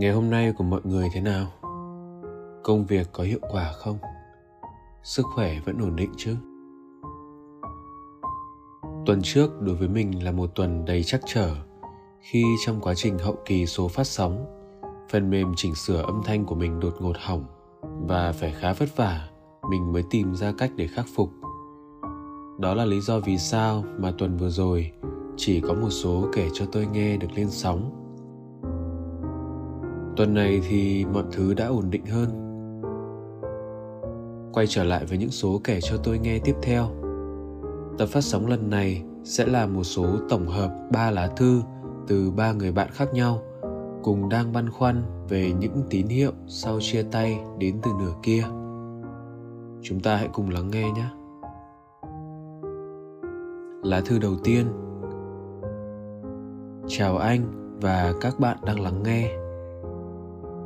Ngày hôm nay của mọi người thế nào? Công việc có hiệu quả không? Sức khỏe vẫn ổn định chứ? Tuần trước đối với mình là một tuần đầy trắc trở khi trong quá trình hậu kỳ số phát sóng, phần mềm chỉnh sửa âm thanh của mình đột ngột hỏng và phải khá vất vả mình mới tìm ra cách để khắc phục. Đó là lý do vì sao mà tuần vừa rồi chỉ có một số kể cho tôi nghe được lên sóng. Tuần này thì mọi thứ đã ổn định hơn. Quay trở lại với những số kể cho tôi nghe tiếp theo. Tập phát sóng lần này sẽ là một số tổng hợp ba lá thư từ ba người bạn khác nhau, cùng đang băn khoăn về những tín hiệu sau chia tay đến từ nửa kia chúng ta hãy cùng lắng nghe nhé lá thư đầu tiên chào anh và các bạn đang lắng nghe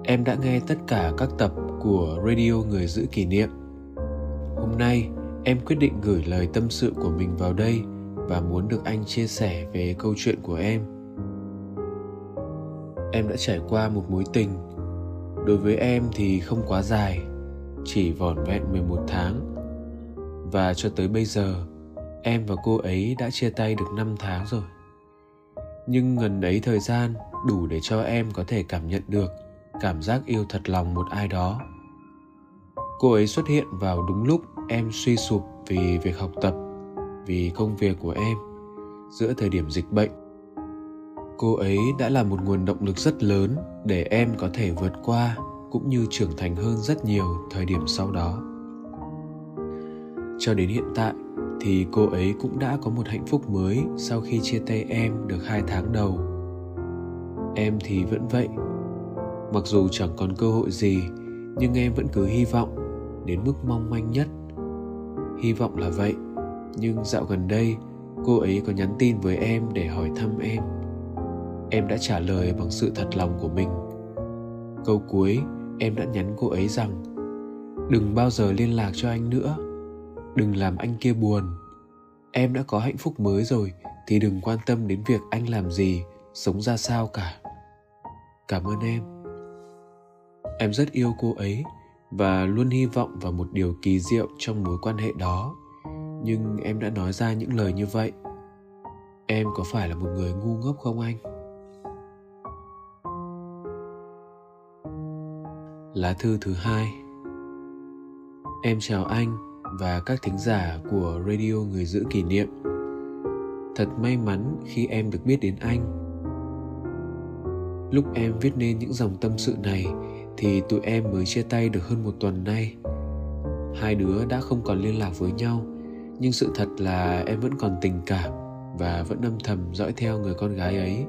em đã nghe tất cả các tập của radio người giữ kỷ niệm. Hôm nay, em quyết định gửi lời tâm sự của mình vào đây và muốn được anh chia sẻ về câu chuyện của em. Em đã trải qua một mối tình. Đối với em thì không quá dài, chỉ vỏn vẹn 11 tháng. Và cho tới bây giờ, em và cô ấy đã chia tay được 5 tháng rồi. Nhưng ngần ấy thời gian đủ để cho em có thể cảm nhận được cảm giác yêu thật lòng một ai đó. Cô ấy xuất hiện vào đúng lúc em suy sụp vì việc học tập, vì công việc của em, giữa thời điểm dịch bệnh. Cô ấy đã là một nguồn động lực rất lớn để em có thể vượt qua cũng như trưởng thành hơn rất nhiều thời điểm sau đó. Cho đến hiện tại thì cô ấy cũng đã có một hạnh phúc mới sau khi chia tay em được hai tháng đầu. Em thì vẫn vậy mặc dù chẳng còn cơ hội gì, nhưng em vẫn cứ hy vọng đến mức mong manh nhất. Hy vọng là vậy, nhưng dạo gần đây, cô ấy có nhắn tin với em để hỏi thăm em. Em đã trả lời bằng sự thật lòng của mình. Câu cuối, em đã nhắn cô ấy rằng, đừng bao giờ liên lạc cho anh nữa. Đừng làm anh kia buồn. Em đã có hạnh phúc mới rồi, thì đừng quan tâm đến việc anh làm gì, sống ra sao cả. Cảm ơn em em rất yêu cô ấy và luôn hy vọng vào một điều kỳ diệu trong mối quan hệ đó. Nhưng em đã nói ra những lời như vậy. Em có phải là một người ngu ngốc không anh? Lá thư thứ hai. Em chào anh và các thính giả của radio người giữ kỷ niệm. Thật may mắn khi em được biết đến anh. Lúc em viết nên những dòng tâm sự này thì tụi em mới chia tay được hơn một tuần nay. Hai đứa đã không còn liên lạc với nhau, nhưng sự thật là em vẫn còn tình cảm và vẫn âm thầm dõi theo người con gái ấy.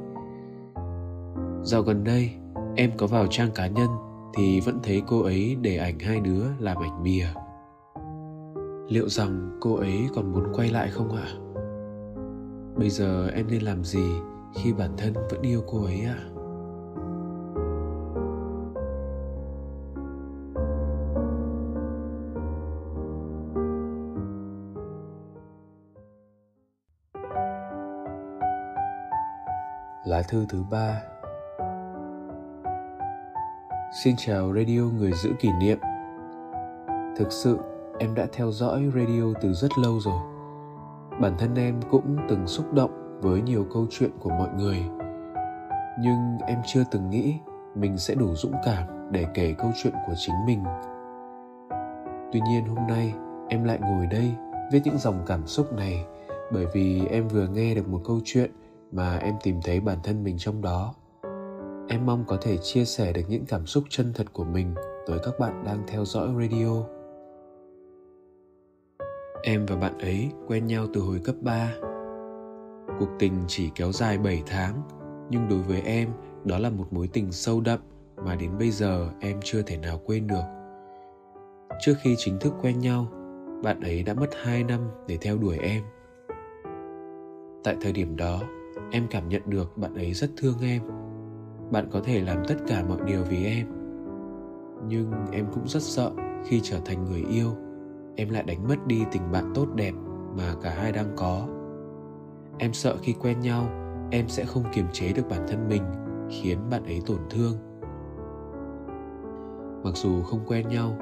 Dạo gần đây, em có vào trang cá nhân thì vẫn thấy cô ấy để ảnh hai đứa làm ảnh bìa. Liệu rằng cô ấy còn muốn quay lại không ạ? Bây giờ em nên làm gì khi bản thân vẫn yêu cô ấy ạ? à? Thư thứ ba. Xin chào radio người giữ kỷ niệm. Thực sự, em đã theo dõi radio từ rất lâu rồi. Bản thân em cũng từng xúc động với nhiều câu chuyện của mọi người. Nhưng em chưa từng nghĩ mình sẽ đủ dũng cảm để kể câu chuyện của chính mình. Tuy nhiên hôm nay, em lại ngồi đây viết những dòng cảm xúc này bởi vì em vừa nghe được một câu chuyện mà em tìm thấy bản thân mình trong đó. Em mong có thể chia sẻ được những cảm xúc chân thật của mình tới các bạn đang theo dõi radio. Em và bạn ấy quen nhau từ hồi cấp 3 cuộc tình chỉ kéo dài 7 tháng, nhưng đối với em, đó là một mối tình sâu đậm mà đến bây giờ em chưa thể nào quên được. Trước khi chính thức quen nhau, bạn ấy đã mất 2 năm để theo đuổi em. Tại thời điểm đó em cảm nhận được bạn ấy rất thương em. Bạn có thể làm tất cả mọi điều vì em. Nhưng em cũng rất sợ khi trở thành người yêu, em lại đánh mất đi tình bạn tốt đẹp mà cả hai đang có. Em sợ khi quen nhau, em sẽ không kiềm chế được bản thân mình, khiến bạn ấy tổn thương. Mặc dù không quen nhau,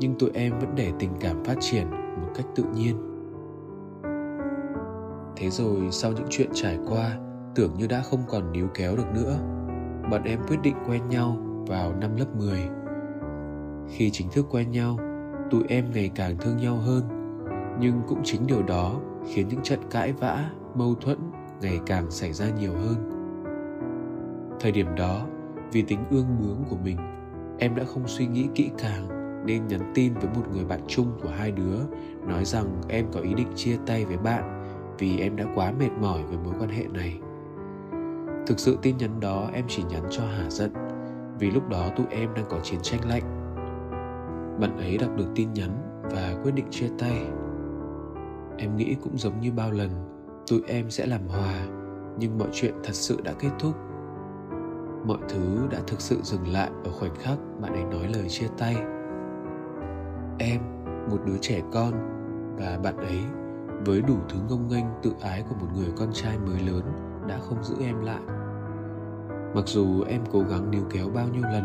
nhưng tụi em vẫn để tình cảm phát triển một cách tự nhiên thế rồi sau những chuyện trải qua, tưởng như đã không còn níu kéo được nữa. Bọn em quyết định quen nhau vào năm lớp 10 khi chính thức quen nhau, tụi em ngày càng thương nhau hơn. Nhưng cũng chính điều đó khiến những trận cãi vã, mâu thuẫn ngày càng xảy ra nhiều hơn. Thời điểm đó, vì tính ương bướng của mình, em đã không suy nghĩ kỹ càng nên nhắn tin với một người bạn chung của hai đứa, nói rằng em có ý định chia tay với bạn vì em đã quá mệt mỏi với mối quan hệ này. Thực sự tin nhắn đó em chỉ nhắn cho hả giận, vì lúc đó tụi em đang có chiến tranh lạnh. Bạn ấy đọc được tin nhắn và quyết định chia tay. Em nghĩ cũng giống như bao lần, tụi em sẽ làm hòa, nhưng mọi chuyện thật sự đã kết thúc. Mọi thứ đã thực sự dừng lại ở khoảnh khắc bạn ấy nói lời chia tay. Em, một đứa trẻ con, và bạn ấy với đủ thứ ngông nghênh tự ái của một người con trai mới lớn đã không giữ em lại. Mặc dù em cố gắng níu kéo bao nhiêu lần,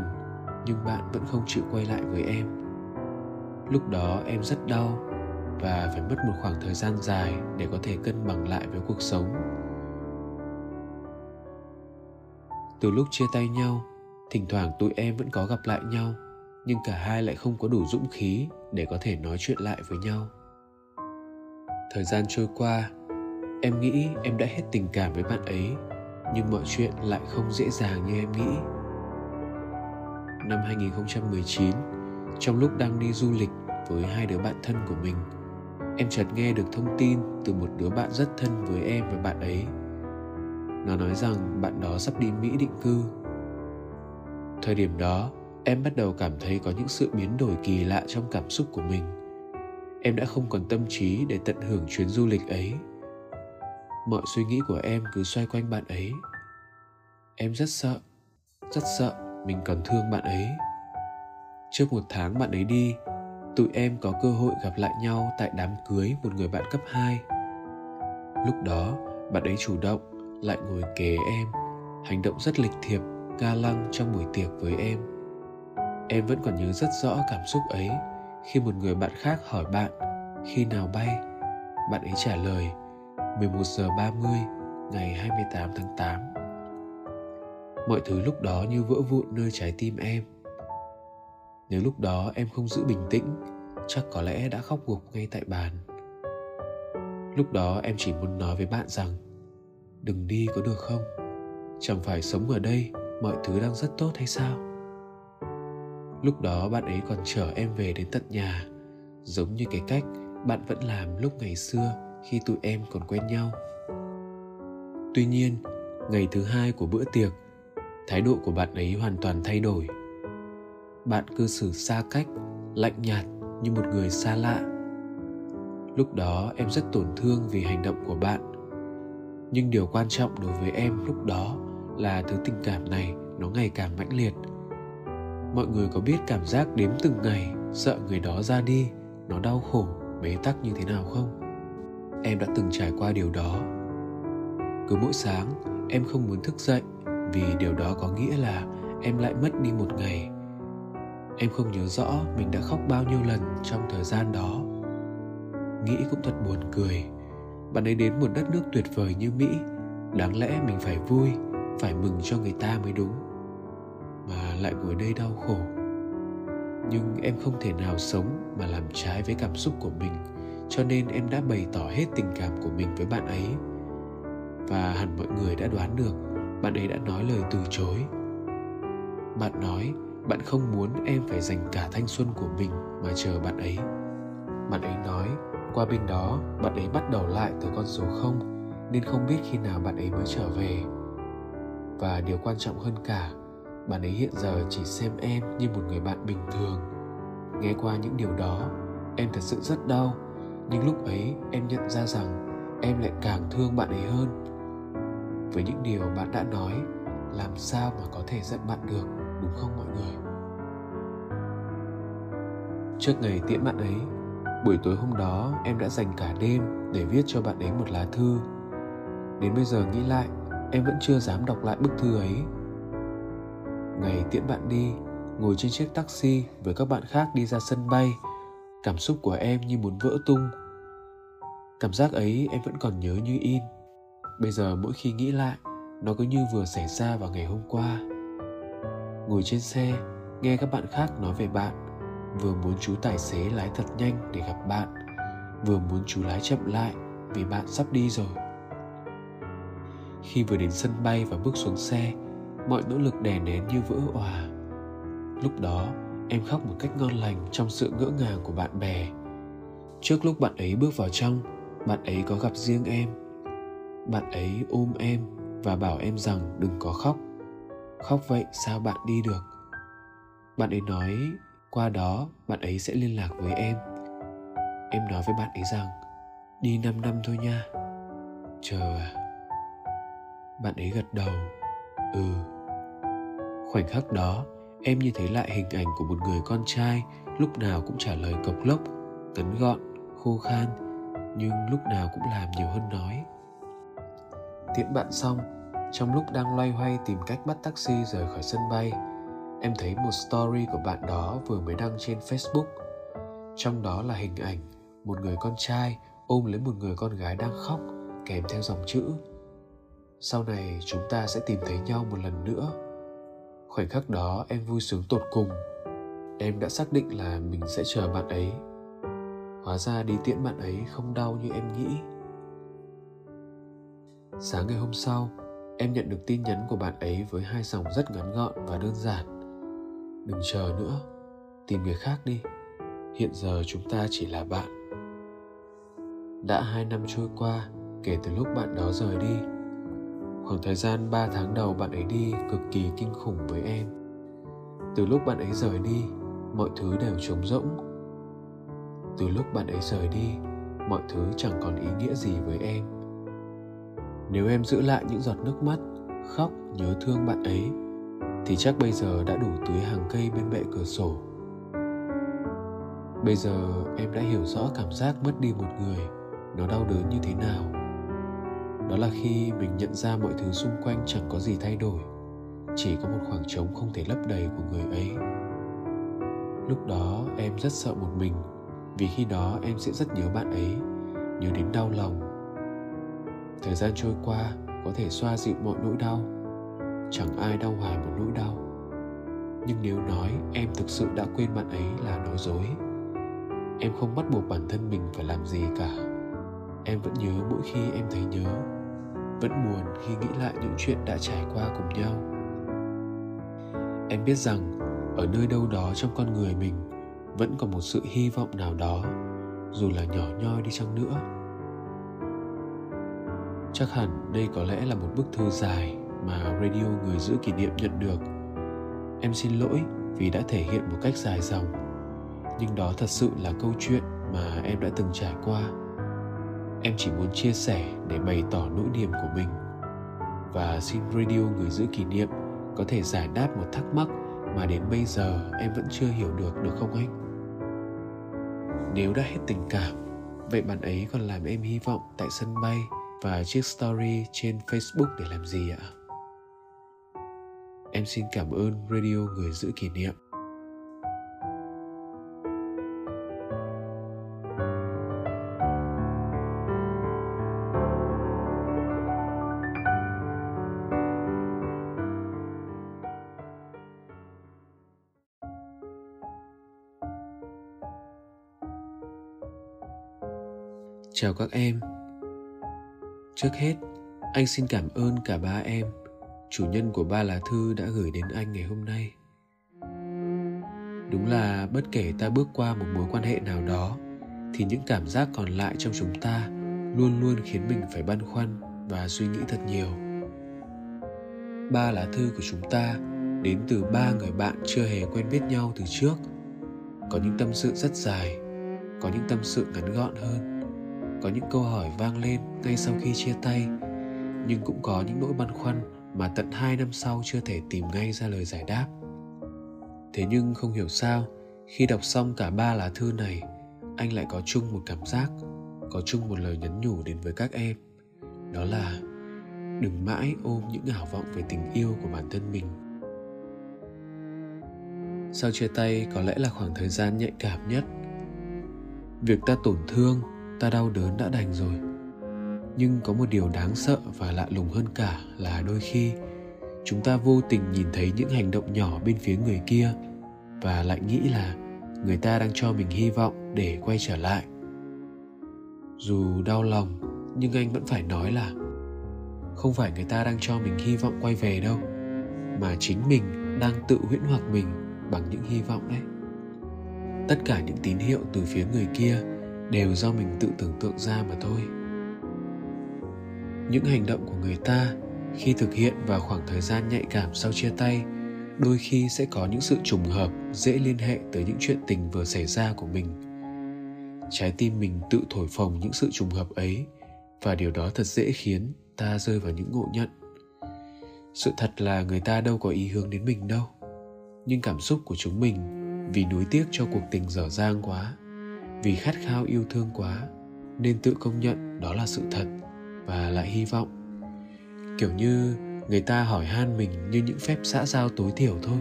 nhưng bạn vẫn không chịu quay lại với em. Lúc đó em rất đau và phải mất một khoảng thời gian dài để có thể cân bằng lại với cuộc sống. Từ lúc chia tay nhau, thỉnh thoảng tụi em vẫn có gặp lại nhau, nhưng cả hai lại không có đủ dũng khí để có thể nói chuyện lại với nhau thời gian trôi qua, em nghĩ em đã hết tình cảm với bạn ấy, nhưng mọi chuyện lại không dễ dàng như em nghĩ. Năm 2019 trong lúc đang đi du lịch với hai đứa bạn thân của mình, em chợt nghe được thông tin từ một đứa bạn rất thân với em và bạn ấy. Nó nói rằng bạn đó sắp đi mỹ định cư. Thời điểm đó, em bắt đầu cảm thấy có những sự biến đổi kỳ lạ trong cảm xúc của mình em đã không còn tâm trí để tận hưởng chuyến du lịch ấy mọi suy nghĩ của em cứ xoay quanh bạn ấy em rất sợ rất sợ mình còn thương bạn ấy trước một tháng bạn ấy đi tụi em có cơ hội gặp lại nhau tại đám cưới một người bạn cấp 2. Lúc đó, bạn ấy chủ động, lại ngồi kế em, hành động rất lịch thiệp, ga lăng trong buổi tiệc với em. Em vẫn còn nhớ rất rõ cảm xúc ấy khi một người bạn khác hỏi bạn, khi nào bay. Bạn ấy trả lời 11 giờ 30 ngày 28 tháng 8. Mọi thứ lúc đó như vỡ vụn nơi trái tim em nếu lúc đó em không giữ bình tĩnh, chắc có lẽ đã khóc gục ngay tại bàn lúc đó em chỉ muốn nói với bạn rằng, đừng đi có được không chẳng phải sống ở đây mọi thứ đang rất tốt hay sao lúc đó bạn ấy còn chở em về đến tận nhà. Giống như cái cách bạn vẫn làm lúc ngày xưa khi tụi em còn quen nhau. Tuy nhiên, ngày thứ hai của bữa tiệc, thái độ của bạn ấy hoàn toàn thay đổi. Bạn cư xử xa cách, lạnh nhạt như một người xa lạ. Lúc đó em rất tổn thương vì hành động của bạn. Nhưng điều quan trọng đối với em lúc đó là thứ tình cảm này nó ngày càng mãnh liệt mọi người có biết cảm giác đếm từng ngày, sợ người đó ra đi, nó đau khổ, bế tắc như thế nào không? Em đã từng trải qua điều đó. Cứ mỗi sáng, em không muốn thức dậy, vì điều đó có nghĩa là em lại mất đi một ngày. Em không nhớ rõ mình đã khóc bao nhiêu lần trong thời gian đó. Nghĩ cũng thật buồn cười. Bạn ấy đến một đất nước tuyệt vời như mỹ. Đáng lẽ mình phải vui, phải mừng cho người ta mới đúng mà lại ngồi đây đau khổ. Nhưng em không thể nào sống mà làm trái với cảm xúc của mình, cho nên em đã bày tỏ hết tình cảm của mình với bạn ấy. Và hẳn mọi người đã đoán được, bạn ấy đã nói lời từ chối. Bạn nói, bạn không muốn em phải dành cả thanh xuân của mình mà chờ bạn ấy. Bạn ấy nói, qua bên đó, bạn ấy bắt đầu lại từ con số 0 nên không biết khi nào bạn ấy mới trở về. Và điều quan trọng hơn cả bạn ấy hiện giờ chỉ xem em như một người bạn bình thường. Nghe qua những điều đó, em thật sự rất đau. Nhưng lúc ấy, em nhận ra rằng em lại càng thương bạn ấy hơn. Với những điều bạn đã nói, làm sao mà có thể giận bạn được, đúng không mọi người? Trước ngày tiễn bạn ấy, buổi tối hôm đó em đã dành cả đêm để viết cho bạn ấy một lá thư. Đến bây giờ nghĩ lại, em vẫn chưa dám đọc lại bức thư ấy ngày tiễn bạn đi, ngồi trên chiếc taxi với các bạn khác đi ra sân bay. Cảm xúc của em như muốn vỡ tung. Cảm giác ấy em vẫn còn nhớ như in. Bây giờ mỗi khi nghĩ lại, nó cứ như vừa xảy ra vào ngày hôm qua. Ngồi trên xe, nghe các bạn khác nói về bạn. Vừa muốn chú tài xế lái thật nhanh để gặp bạn. Vừa muốn chú lái chậm lại vì bạn sắp đi rồi. Khi vừa đến sân bay và bước xuống xe mọi nỗ lực đè nén như vỡ òa. Lúc đó, em khóc một cách ngon lành trong sự ngỡ ngàng của bạn bè. Trước lúc bạn ấy bước vào trong, bạn ấy có gặp riêng em. Bạn ấy ôm em và bảo em rằng đừng có khóc. Khóc vậy sao bạn đi được? Bạn ấy nói, qua đó bạn ấy sẽ liên lạc với em. Em nói với bạn ấy rằng, đi 5 năm thôi nha. Chờ à bạn ấy gật đầu ừ khoảnh khắc đó, em như thấy lại hình ảnh của một người con trai, lúc nào cũng trả lời cộc lốc ngắn gọn, khô khan, nhưng lúc nào cũng làm nhiều hơn nói. Tiễn bạn xong, trong lúc đang loay hoay tìm cách bắt taxi rời khỏi sân bay, em thấy một story của bạn đó vừa mới đăng trên facebook. Trong đó là hình ảnh một người con trai ôm lấy một người con gái đang khóc, kèm theo dòng chữ, sau này chúng ta sẽ tìm thấy nhau một lần nữa khoảnh khắc đó em vui sướng tột cùng. Em đã xác định là mình sẽ chờ bạn ấy. Hóa ra đi tiễn bạn ấy không đau như em nghĩ. Sáng ngày hôm sau, em nhận được tin nhắn của bạn ấy với hai dòng rất ngắn gọn và đơn giản. Đừng chờ nữa, tìm người khác đi. Hiện giờ chúng ta chỉ là bạn. Đã hai năm trôi qua, kể từ lúc bạn đó rời đi khoảng thời gian 3 tháng đầu bạn ấy đi cực kỳ kinh khủng với em. Từ lúc bạn ấy rời đi, mọi thứ đều trống rỗng. Từ lúc bạn ấy rời đi, mọi thứ chẳng còn ý nghĩa gì với em. Nếu em giữ lại những giọt nước mắt, khóc, nhớ thương bạn ấy, thì chắc bây giờ đã đủ tưới hàng cây bên bệ cửa sổ. Bây giờ em đã hiểu rõ cảm giác mất đi một người, nó đau đớn như thế nào đó là khi mình nhận ra mọi thứ xung quanh chẳng có gì thay đổi, chỉ có một khoảng trống không thể lấp đầy của người ấy. Lúc đó em rất sợ một mình, vì khi đó em sẽ rất nhớ bạn ấy, nhớ đến đau lòng. Thời gian trôi qua có thể xoa dịu mọi nỗi đau, chẳng ai đau hoài một nỗi đau. Nhưng nếu nói em thực sự đã quên bạn ấy là nói dối, em không bắt buộc bản thân mình phải làm gì cả. Em vẫn nhớ mỗi khi em thấy nhớ vẫn buồn khi nghĩ lại những chuyện đã trải qua cùng nhau. Em biết rằng, ở nơi đâu đó trong con người mình, vẫn còn một sự hy vọng nào đó, dù là nhỏ nhoi đi chăng nữa. Chắc hẳn đây có lẽ là một bức thư dài mà radio người giữ kỷ niệm nhận được. Em xin lỗi vì đã thể hiện một cách dài dòng, nhưng đó thật sự là câu chuyện mà em đã từng trải qua em chỉ muốn chia sẻ để bày tỏ nỗi niềm của mình. Và xin radio người giữ kỷ niệm có thể giải đáp một thắc mắc mà đến bây giờ em vẫn chưa hiểu được được không anh? Nếu đã hết tình cảm, vậy bạn ấy còn làm em hy vọng tại sân bay và chiếc story trên facebook để làm gì ạ? Em xin cảm ơn radio người giữ kỷ niệm. Chào các em. Trước hết, anh xin cảm ơn cả ba em, chủ nhân của ba lá thư đã gửi đến anh ngày hôm nay. Đúng là bất kể ta bước qua một mối quan hệ nào đó thì những cảm giác còn lại trong chúng ta luôn luôn khiến mình phải băn khoăn và suy nghĩ thật nhiều ba lá thư của chúng ta đến từ ba người bạn chưa hề quen biết nhau từ trước có những tâm sự rất dài có những tâm sự ngắn gọn hơn có những câu hỏi vang lên ngay sau khi chia tay, nhưng cũng có những nỗi băn khoăn mà tận hai năm sau chưa thể tìm ngay ra lời giải đáp. Thế nhưng không hiểu sao, khi đọc xong cả ba lá thư này, anh lại có chung một cảm giác, có chung một lời nhắn nhủ đến với các em. Đó là, đừng mãi ôm những ảo vọng về tình yêu của bản thân mình. Sau chia tay, có lẽ là khoảng thời gian nhạy cảm nhất. Việc ta tổn thương ta đau đớn đã đành rồi. Nhưng có một điều đáng sợ và lạ lùng hơn cả là đôi khi chúng ta vô tình nhìn thấy những hành động nhỏ bên phía người kia và lại nghĩ là người ta đang cho mình hy vọng để quay trở lại. Dù đau lòng, nhưng anh vẫn phải nói là không phải người ta đang cho mình hy vọng quay về đâu, mà chính mình đang tự huyễn hoặc mình bằng những hy vọng đấy. Tất cả những tín hiệu từ phía người kia đều do mình tự tưởng tượng ra mà thôi. Những hành động của người ta khi thực hiện vào khoảng thời gian nhạy cảm sau chia tay đôi khi sẽ có những sự trùng hợp dễ liên hệ tới những chuyện tình vừa xảy ra của mình. Trái tim mình tự thổi phồng những sự trùng hợp ấy và điều đó thật dễ khiến ta rơi vào những ngộ nhận. Sự thật là người ta đâu có ý hướng đến mình đâu, nhưng cảm xúc của chúng mình vì nuối tiếc cho cuộc tình dở dang quá vì khát khao yêu thương quá, nên tự công nhận đó là sự thật và lại hy vọng. Kiểu như người ta hỏi han mình như những phép xã giao tối thiểu thôi,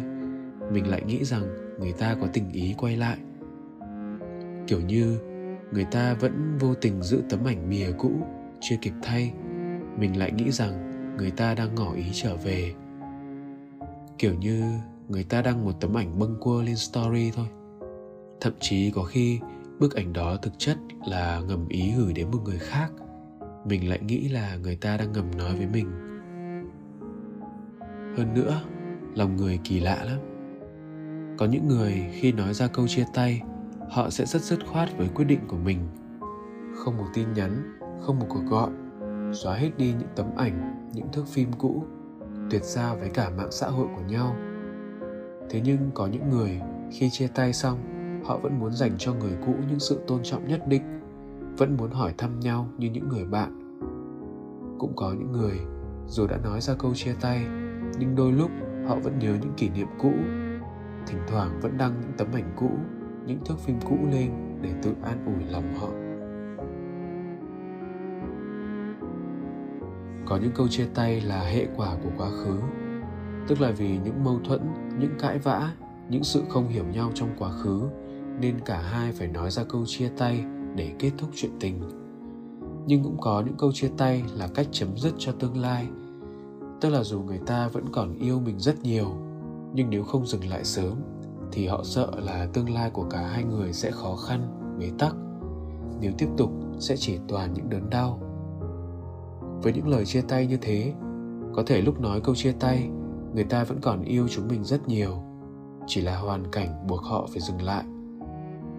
mình lại nghĩ rằng người ta có tình ý quay lại. Kiểu như người ta vẫn vô tình giữ tấm ảnh mìa cũ, chưa kịp thay, mình lại nghĩ rằng người ta đang ngỏ ý trở về. Kiểu như người ta đăng một tấm ảnh bâng quơ lên story thôi. Thậm chí có khi bức ảnh đó thực chất là ngầm ý gửi đến một người khác. Mình lại nghĩ là người ta đang ngầm nói với mình. Hơn nữa, lòng người kỳ lạ lắm. Có những người khi nói ra câu chia tay, họ sẽ rất dứt khoát với quyết định của mình. Không một tin nhắn, không một cuộc gọi, xóa hết đi những tấm ảnh, những thước phim cũ, tuyệt ra với cả mạng xã hội của nhau. Thế nhưng có những người khi chia tay xong họ vẫn muốn dành cho người cũ những sự tôn trọng nhất định, vẫn muốn hỏi thăm nhau như những người bạn. Cũng có những người, dù đã nói ra câu chia tay, nhưng đôi lúc họ vẫn nhớ những kỷ niệm cũ. Thỉnh thoảng vẫn đăng những tấm ảnh cũ, những thước phim cũ lên để tự an ủi lòng họ. Có những câu chia tay là hệ quả của quá khứ, tức là vì những mâu thuẫn, những cãi vã, những sự không hiểu nhau trong quá khứ nên cả hai phải nói ra câu chia tay để kết thúc chuyện tình. Nhưng cũng có những câu chia tay là cách chấm dứt cho tương lai, tức là dù người ta vẫn còn yêu mình rất nhiều, nhưng nếu không dừng lại sớm, thì họ sợ là tương lai của cả hai người sẽ khó khăn, bế tắc. Nếu tiếp tục, sẽ chỉ toàn những đớn đau. Với những lời chia tay như thế, có thể lúc nói câu chia tay, người ta vẫn còn yêu chúng mình rất nhiều. Chỉ là hoàn cảnh buộc họ phải dừng lại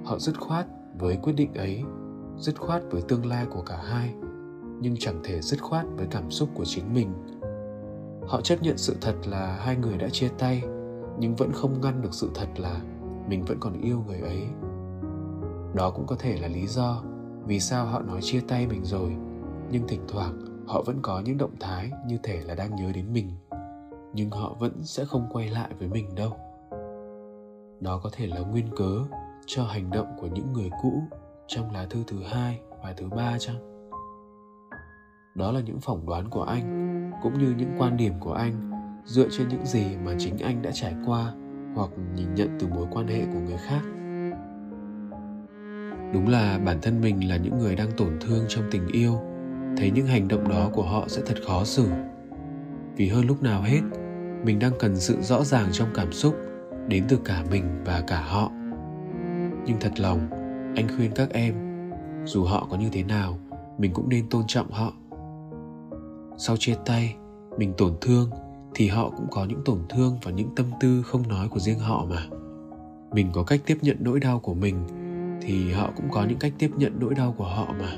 họ dứt khoát với quyết định ấy, dứt khoát với tương lai của cả hai, nhưng chẳng thể dứt khoát với cảm xúc của chính mình. Họ chấp nhận sự thật là hai người đã chia tay, nhưng vẫn không ngăn được sự thật là mình vẫn còn yêu người ấy. Đó cũng có thể là lý do vì sao họ nói chia tay mình rồi, nhưng thỉnh thoảng họ vẫn có những động thái như thể là đang nhớ đến mình, nhưng họ vẫn sẽ không quay lại với mình đâu. Đó có thể là nguyên cớ cho hành động của những người cũ trong lá thư thứ hai và thứ ba chăng? Đó là những phỏng đoán của anh, cũng như những quan điểm của anh, dựa trên những gì mà chính anh đã trải qua hoặc nhìn nhận từ mối quan hệ của người khác. Đúng là bản thân mình là những người đang tổn thương trong tình yêu, thấy những hành động đó của họ sẽ thật khó xử. Vì hơn lúc nào hết, mình đang cần sự rõ ràng trong cảm xúc đến từ cả mình và cả họ nhưng thật lòng, anh khuyên các em, dù họ có như thế nào, mình cũng nên tôn trọng họ. Sau chia tay, mình tổn thương, thì họ cũng có những tổn thương và những tâm tư không nói của riêng họ mà. Mình có cách tiếp nhận nỗi đau của mình, thì họ cũng có những cách tiếp nhận nỗi đau của họ mà.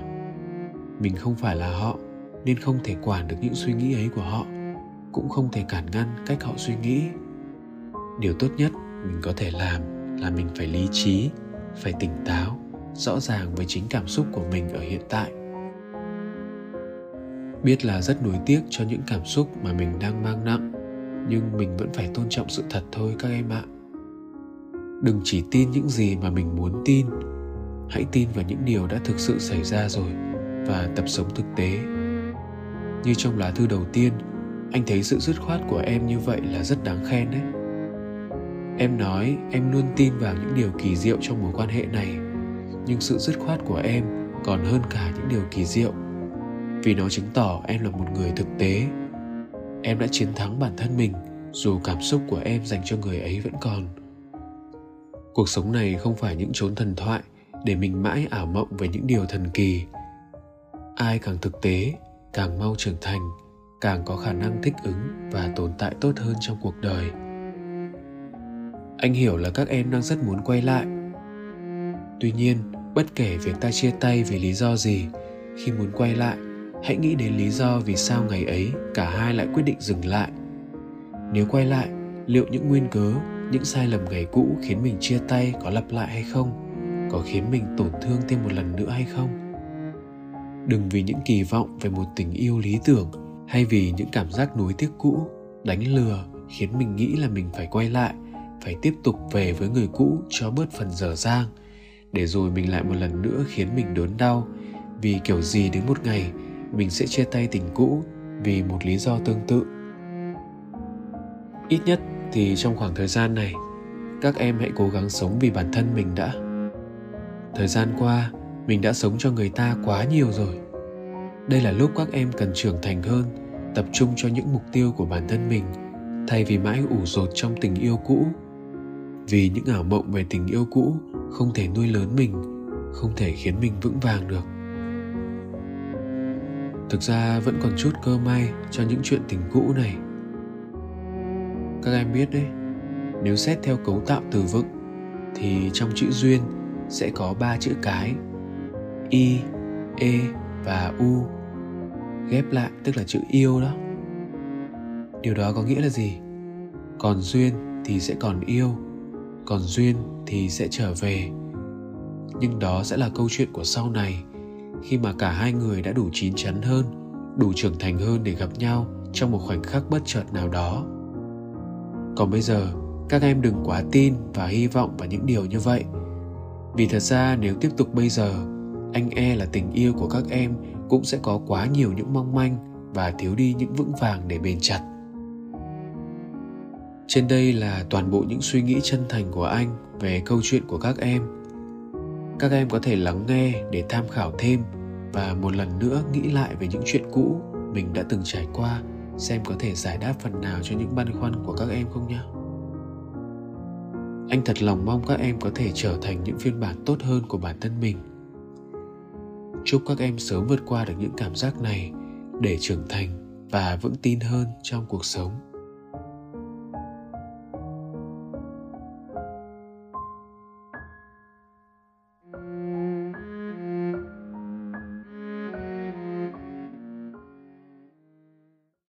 Mình không phải là họ, nên không thể quản được những suy nghĩ ấy của họ, cũng không thể cản ngăn cách họ suy nghĩ. Điều tốt nhất mình có thể làm là mình phải lý trí phải tỉnh táo, rõ ràng với chính cảm xúc của mình ở hiện tại. Biết là rất nuối tiếc cho những cảm xúc mà mình đang mang nặng, nhưng mình vẫn phải tôn trọng sự thật thôi các em ạ. Đừng chỉ tin những gì mà mình muốn tin. Hãy tin vào những điều đã thực sự xảy ra rồi và tập sống thực tế. Như trong lá thư đầu tiên, anh thấy sự dứt khoát của em như vậy là rất đáng khen đấy em nói em luôn tin vào những điều kỳ diệu trong mối quan hệ này, nhưng sự dứt khoát của em còn hơn cả những điều kỳ diệu. Vì nó chứng tỏ em là một người thực tế. Em đã chiến thắng bản thân mình, dù cảm xúc của em dành cho người ấy vẫn còn. Cuộc sống này không phải những chốn thần thoại để mình mãi ảo mộng về những điều thần kỳ. Ai càng thực tế, càng mau trưởng thành, càng có khả năng thích ứng và tồn tại tốt hơn trong cuộc đời anh hiểu là các em đang rất muốn quay lại. Tuy nhiên, bất kể việc ta chia tay vì lý do gì, khi muốn quay lại, hãy nghĩ đến lý do vì sao ngày ấy cả hai lại quyết định dừng lại. Nếu quay lại, liệu những nguyên cớ, những sai lầm ngày cũ khiến mình chia tay có lặp lại hay không? Có khiến mình tổn thương thêm một lần nữa hay không? Đừng vì những kỳ vọng về một tình yêu lý tưởng hay vì những cảm giác nuối tiếc cũ, đánh lừa khiến mình nghĩ là mình phải quay lại phải tiếp tục về với người cũ cho bớt phần dở dang. Để rồi mình lại một lần nữa khiến mình đớn đau. Vì kiểu gì đến một ngày, mình sẽ chia tay tình cũ vì một lý do tương tự. Ít nhất thì trong khoảng thời gian này, các em hãy cố gắng sống vì bản thân mình đã. Thời gian qua, mình đã sống cho người ta quá nhiều rồi. Đây là lúc các em cần trưởng thành hơn, tập trung cho những mục tiêu của bản thân mình, thay vì mãi ủ rột trong tình yêu cũ vì những ảo mộng về tình yêu cũ không thể nuôi lớn mình, không thể khiến mình vững vàng được. Thực ra vẫn còn chút cơ may cho những chuyện tình cũ này. Các em biết đấy, nếu xét theo cấu tạo từ vựng, thì trong chữ duyên sẽ có ba chữ cái y e và u, ghép lại tức là chữ yêu đó. Điều đó có nghĩa là gì? Còn duyên thì sẽ còn yêu còn duyên thì sẽ trở về. Nhưng đó sẽ là câu chuyện của sau này, khi mà cả hai người đã đủ chín chắn hơn, đủ trưởng thành hơn để gặp nhau trong một khoảnh khắc bất chợt nào đó. Còn bây giờ, các em đừng quá tin và hy vọng vào những điều như vậy. Vì thật ra nếu tiếp tục bây giờ, anh e là tình yêu của các em cũng sẽ có quá nhiều những mong manh và thiếu đi những vững vàng để bền chặt trên đây là toàn bộ những suy nghĩ chân thành của anh về câu chuyện của các em. Các em có thể lắng nghe để tham khảo thêm và một lần nữa nghĩ lại về những chuyện cũ mình đã từng trải qua, xem có thể giải đáp phần nào cho những băn khoăn của các em không nhé anh thật lòng mong các em có thể trở thành những phiên bản tốt hơn của bản thân mình. Chúc các em sớm vượt qua được những cảm giác này để trưởng thành và vững tin hơn trong cuộc sống.